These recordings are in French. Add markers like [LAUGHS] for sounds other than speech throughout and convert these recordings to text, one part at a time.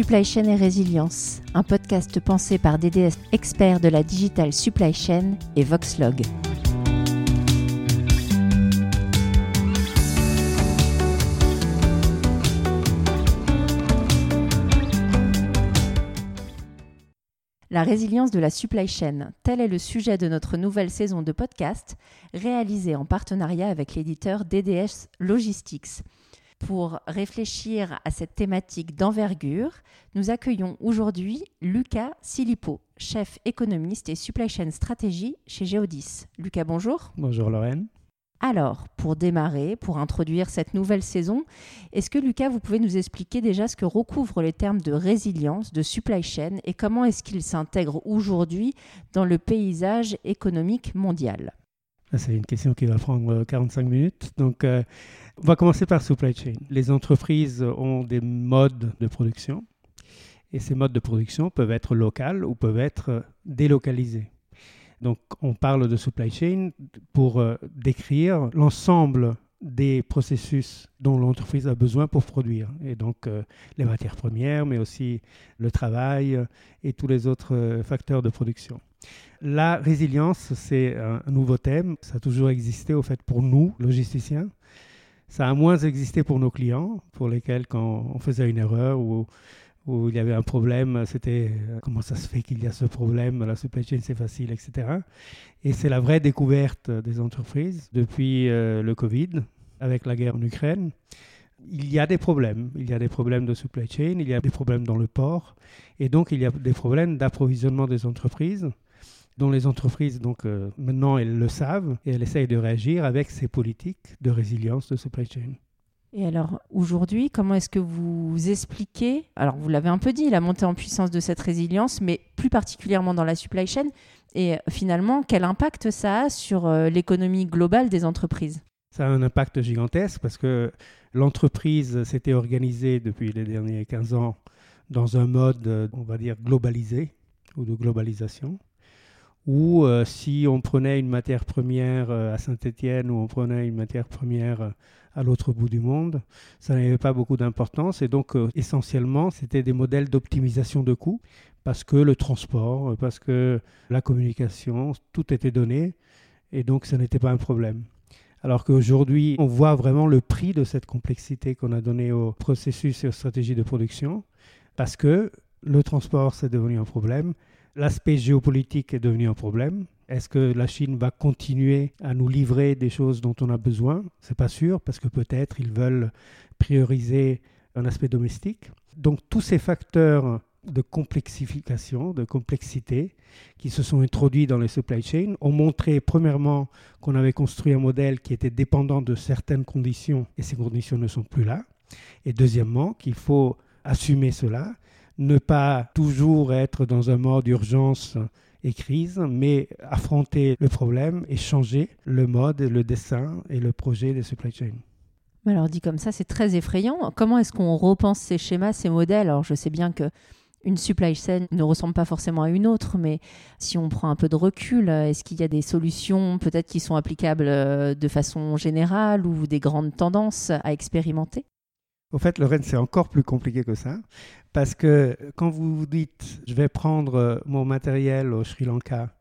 Supply Chain et Résilience, un podcast pensé par DDS experts de la Digital Supply Chain et Voxlog. La résilience de la supply chain, tel est le sujet de notre nouvelle saison de podcast, réalisée en partenariat avec l'éditeur DDS Logistics. Pour réfléchir à cette thématique d'envergure, nous accueillons aujourd'hui Lucas Silipo, chef économiste et supply chain stratégie chez Geodis. Lucas, bonjour. Bonjour Lorraine. Alors, pour démarrer, pour introduire cette nouvelle saison, est-ce que Lucas, vous pouvez nous expliquer déjà ce que recouvrent les termes de résilience, de supply chain et comment est-ce qu'ils s'intègrent aujourd'hui dans le paysage économique mondial? C'est une question qui va prendre 45 euh, minutes. Donc, euh, on va commencer par supply chain. Les entreprises ont des modes de production et ces modes de production peuvent être locaux ou peuvent être délocalisés. Donc, on parle de supply chain pour euh, décrire l'ensemble des processus dont l'entreprise a besoin pour produire. Et donc, euh, les matières premières, mais aussi le travail euh, et tous les autres facteurs de production. La résilience, c'est un nouveau thème. Ça a toujours existé, au fait, pour nous, logisticiens. Ça a moins existé pour nos clients, pour lesquels, quand on faisait une erreur ou où il y avait un problème, c'était euh, comment ça se fait qu'il y a ce problème, la supply chain c'est facile, etc. Et c'est la vraie découverte des entreprises depuis euh, le Covid, avec la guerre en Ukraine. Il y a des problèmes, il y a des problèmes de supply chain, il y a des problèmes dans le port, et donc il y a des problèmes d'approvisionnement des entreprises dont les entreprises, donc euh, maintenant, elles le savent et elles essayent de réagir avec ces politiques de résilience de supply chain. Et alors aujourd'hui, comment est-ce que vous expliquez, alors vous l'avez un peu dit, la montée en puissance de cette résilience, mais plus particulièrement dans la supply chain, et finalement quel impact ça a sur euh, l'économie globale des entreprises? Ça a un impact gigantesque parce que l'entreprise s'était organisée depuis les derniers 15 ans dans un mode, euh, on va dire, globalisé ou de globalisation ou euh, si on prenait une matière première à Saint-Étienne ou on prenait une matière première à l'autre bout du monde. Ça n'avait pas beaucoup d'importance et donc euh, essentiellement c'était des modèles d'optimisation de coûts parce que le transport, parce que la communication, tout était donné et donc ça n'était pas un problème. Alors qu'aujourd'hui, on voit vraiment le prix de cette complexité qu'on a donnée au processus et aux stratégies de production parce que le transport, c'est devenu un problème, l'aspect géopolitique est devenu un problème, est-ce que la Chine va continuer à nous livrer des choses dont on a besoin? C'est pas sûr parce que peut-être ils veulent prioriser un aspect domestique. Donc tous ces facteurs de complexification, de complexité qui se sont introduits dans les supply chains ont montré premièrement qu'on avait construit un modèle qui était dépendant de certaines conditions et ces conditions ne sont plus là. Et deuxièmement, qu'il faut assumer cela, ne pas toujours être dans un mode d'urgence et crise, mais affronter le problème et changer le mode, le dessin et le projet des supply chains. Alors dit comme ça, c'est très effrayant. Comment est-ce qu'on repense ces schémas, ces modèles? Alors je sais bien que une supply chain ne ressemble pas forcément à une autre, mais si on prend un peu de recul, est-ce qu'il y a des solutions peut-être qui sont applicables euh, de façon générale ou des grandes tendances à expérimenter? Au fait, Lorraine, c'est encore plus compliqué que ça. Parce que quand vous vous dites, je vais prendre euh, mon matériel au Sri Lanka,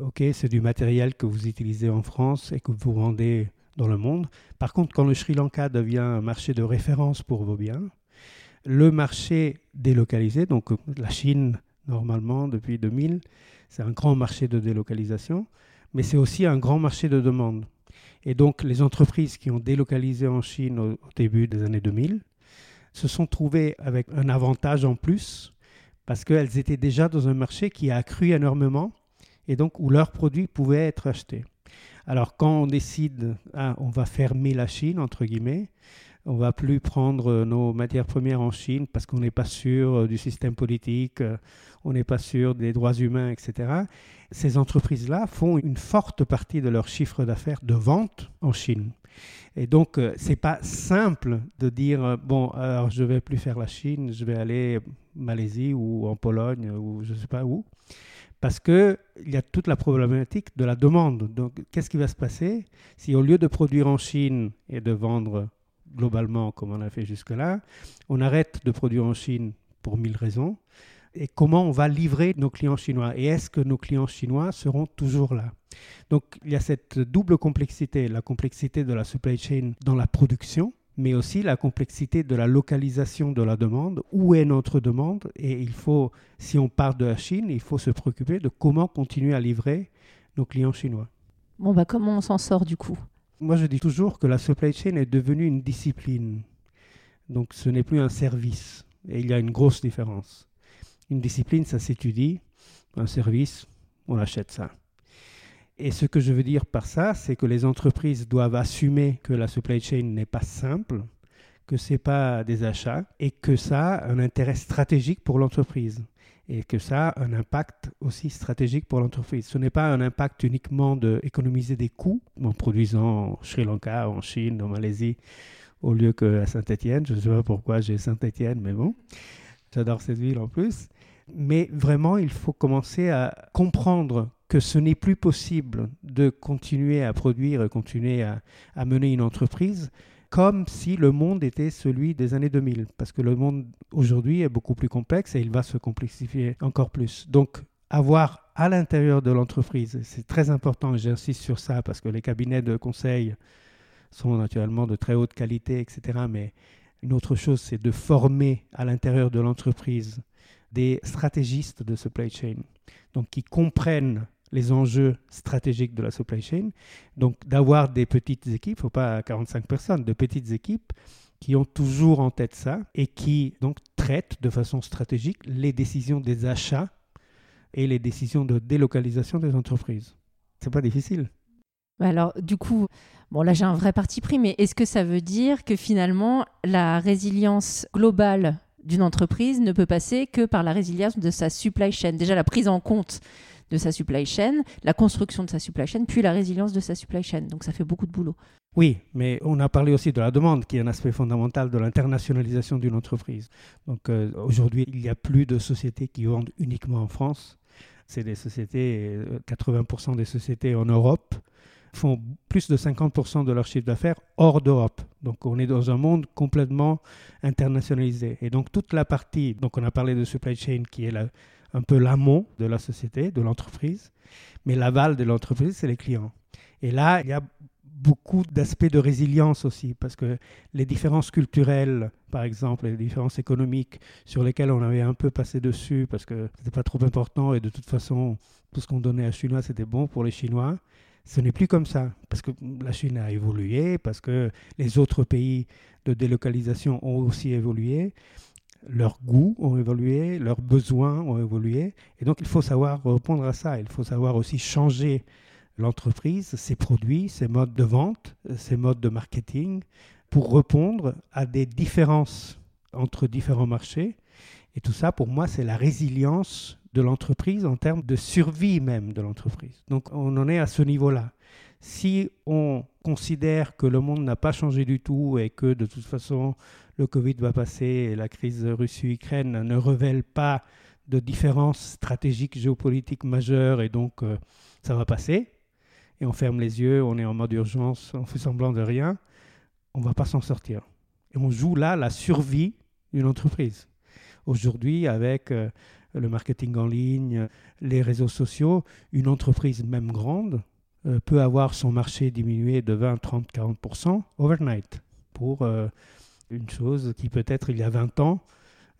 ok, c'est du matériel que vous utilisez en France et que vous vendez dans le monde. Par contre, quand le Sri Lanka devient un marché de référence pour vos biens, le marché délocalisé, donc euh, la Chine, normalement, depuis 2000, c'est un grand marché de délocalisation, mais c'est aussi un grand marché de demande. Et donc, les entreprises qui ont délocalisé en Chine au, début des années 2000, se sont trouvées avec un avantage en plus parce qu'elles étaient déjà dans un marché qui a accru énormément et donc où leurs produits pouvaient être achetés. Alors quand on décide, ah, on va fermer la Chine, entre guillemets, on va plus prendre nos matières premières en Chine parce qu'on n'est pas sûr euh, du système politique, euh, on n'est pas sûr des droits humains, etc. Ces entreprises-là font une forte partie de leur chiffre d'affaires de vente en Chine. Et donc, euh, c'est pas simple de dire euh, bon, alors je vais plus faire la Chine, je vais aller Malaisie ou en Pologne ou je sais pas où, parce que il y a toute la problématique de la demande. Donc, qu'est-ce qui va se passer si au lieu de produire en Chine et de vendre globalement comme on a fait jusque-là, on arrête de produire en Chine pour mille raisons. Et comment on va livrer nos clients chinois Et est-ce que nos clients chinois seront toujours là? Donc il y a cette double complexité, la complexité de la supply chain dans la production, mais aussi la complexité de la localisation de la demande. Où est notre demande? Et il faut, si on part de la Chine, il faut se préoccuper de comment continuer à livrer nos clients chinois. Bon, bah comment on s'en sort du coup? Moi, je dis toujours que la supply chain est devenue une discipline. Donc, ce n'est plus un service. Et il y a une grosse différence. Une discipline, ça s'étudie. Un service, on achète ça. Et ce que je veux dire par ça, c'est que les entreprises doivent assumer que la supply chain n'est pas simple, que ce n'est pas des achats, et que ça a un intérêt stratégique pour l'entreprise et que ça a un impact aussi stratégique pour l'entreprise. Ce n'est pas un impact uniquement d'économiser des coûts en produisant en Sri Lanka, en Chine, en Malaisie, au lieu qu'à Saint-Étienne. Je ne sais pas pourquoi j'ai Saint-Étienne, mais bon, j'adore cette ville en plus. Mais vraiment, il faut commencer à comprendre que ce n'est plus possible de continuer à produire continuer à, à mener une entreprise comme si le monde était celui des années 2000, parce que le monde aujourd'hui est beaucoup plus complexe et il va se complexifier encore plus. Donc, avoir à l'intérieur de l'entreprise, c'est très important, j'insiste sur ça, parce que les cabinets de conseil sont naturellement de très haute qualité, etc. Mais une autre chose, c'est de former à l'intérieur de l'entreprise des stratégistes de supply chain, donc qui comprennent les enjeux stratégiques de la supply chain. Donc d'avoir des petites équipes, faut pas 45 personnes, de petites équipes qui ont toujours en tête ça et qui donc traitent de façon stratégique les décisions des achats et les décisions de délocalisation des entreprises. C'est pas difficile. Alors, du coup, bon, là j'ai un vrai parti pris, mais est-ce que ça veut dire que finalement la résilience globale d'une entreprise ne peut passer que par la résilience de sa supply chain Déjà, la prise en compte de sa supply chain, la construction de sa supply chain, puis la résilience de sa supply chain. Donc ça fait beaucoup de boulot. Oui, mais on a parlé aussi de la demande, qui est un aspect fondamental de l'internationalisation d'une entreprise. Donc euh, aujourd'hui, il n'y a plus de sociétés qui vendent uniquement en France. C'est des sociétés, 80% euh, des sociétés en Europe font plus de 50% de leur chiffre d'affaires hors d'Europe. Donc on est dans un monde complètement internationalisé. Et donc toute la partie, donc on a parlé de supply chain qui est un peu l'amont de la société, de l'entreprise, mais l'aval de l'entreprise, c'est les clients. Et là, il y a beaucoup d'aspects de résilience aussi, parce que les différences culturelles, par exemple, les différences économiques sur lesquelles on avait un peu passé dessus, parce que c'était pas trop important et de toute façon, tout ce qu'on donnait à Chinois, c'était bon pour les Chinois. Ce n'est plus comme ça, parce que la Chine a évolué, parce que les autres pays de délocalisation ont aussi évolué leurs goûts ont évolué, leurs besoins ont évolué. Et donc, il faut savoir répondre à ça. Il faut savoir aussi changer l'entreprise, ses produits, ses modes de vente, ses modes de marketing, pour répondre à des différences entre différents marchés. Et tout ça, pour moi, c'est la résilience de l'entreprise en termes de survie même de l'entreprise. Donc, on en est à ce niveau-là. Si on considère que le monde n'a pas changé du tout et que de toute façon le Covid va passer et la crise Russie-Ukraine ne révèle pas de différences stratégiques géopolitiques majeures et donc euh, ça va passer. Et on ferme les yeux, on est en mode urgence, on fait semblant de rien, on ne va pas s'en sortir. Et on joue là la survie d'une entreprise. Aujourd'hui, avec euh, le marketing en ligne, les réseaux sociaux, une entreprise même grande euh, peut avoir son marché diminué de 20, 30, 40% overnight pour une chose qui peut-être il y a 20 ans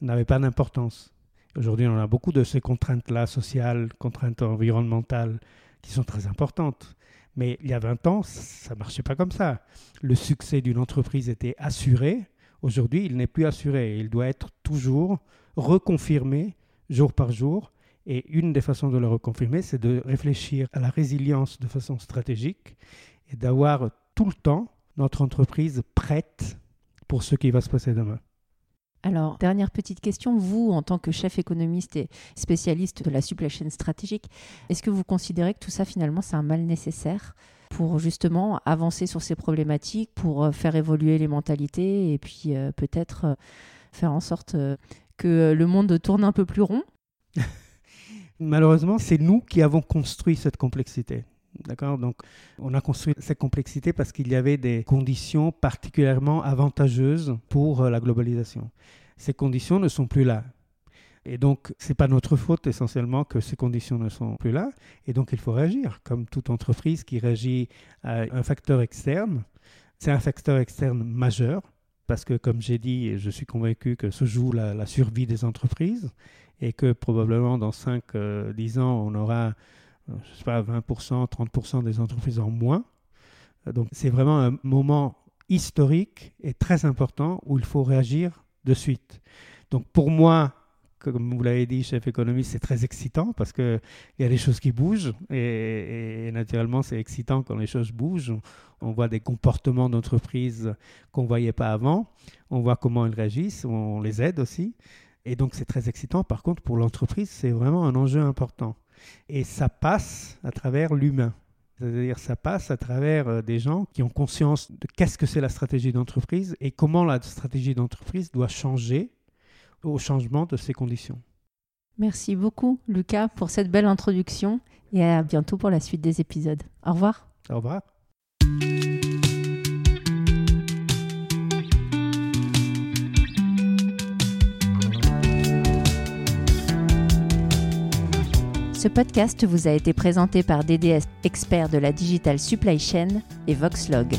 n'avait pas d'importance. Aujourd'hui, on a beaucoup de ces contraintes-là, sociales, contraintes environnementales, qui sont très importantes. Mais il y a 20 ans, ça ne marchait pas comme ça. Le succès d'une entreprise était assuré. Aujourd'hui, il n'est plus assuré. Il doit être toujours reconfirmé jour par jour. Et une des façons de le reconfirmer, c'est de réfléchir à la résilience de façon stratégique et d'avoir tout le temps notre entreprise prête pour ce qui va se passer demain. Alors, dernière petite question, vous, en tant que chef économiste et spécialiste de la supply chain stratégique, est-ce que vous considérez que tout ça, finalement, c'est un mal nécessaire pour justement avancer sur ces problématiques, pour euh, faire évoluer les mentalités et puis euh, peut-être euh, faire en sorte que le monde tourne un peu plus rond [LAUGHS] Malheureusement, c'est nous qui avons construit cette complexité. D'accord? Donc, on a construit cette complexité parce qu'il y avait des conditions particulièrement avantageuses pour euh, la globalisation. Ces conditions ne sont plus là. Et donc, ce n'est pas notre faute essentiellement que ces conditions ne sont plus là. Et donc, il faut réagir, comme toute entreprise qui réagit à un facteur externe. C'est un facteur externe majeur, parce que, comme j'ai dit, je suis convaincu que se joue la, survie des entreprises, et que probablement dans 5-10 euh, ans, on aura, euh, je sais pas, 20%, 30% des entreprises en moins. Donc, c'est vraiment un moment historique et très important où il faut réagir de suite. Donc, pour moi, comme vous l'avez dit, chef économiste, c'est très excitant parce qu'il y a des choses qui bougent et, naturellement, c'est excitant quand les choses bougent. On voit des comportements d'entreprise qu'on ne voyait pas avant. On voit comment ils réagissent, on les aide aussi. Et donc, c'est très excitant. Par contre, pour l'entreprise, c'est vraiment un enjeu important. Et ça passe à travers l'humain. C'est-à-dire, ça passe à travers euh, des gens qui ont conscience de qu'est-ce que c'est la stratégie d'entreprise et comment la stratégie d'entreprise doit changer au changement de ces conditions. Merci beaucoup, Lucas, pour cette belle introduction et à bientôt pour la suite des épisodes. Au revoir. Au revoir. Ce podcast vous a été présenté par DDS, expert de la digital supply chain, et Voxlog.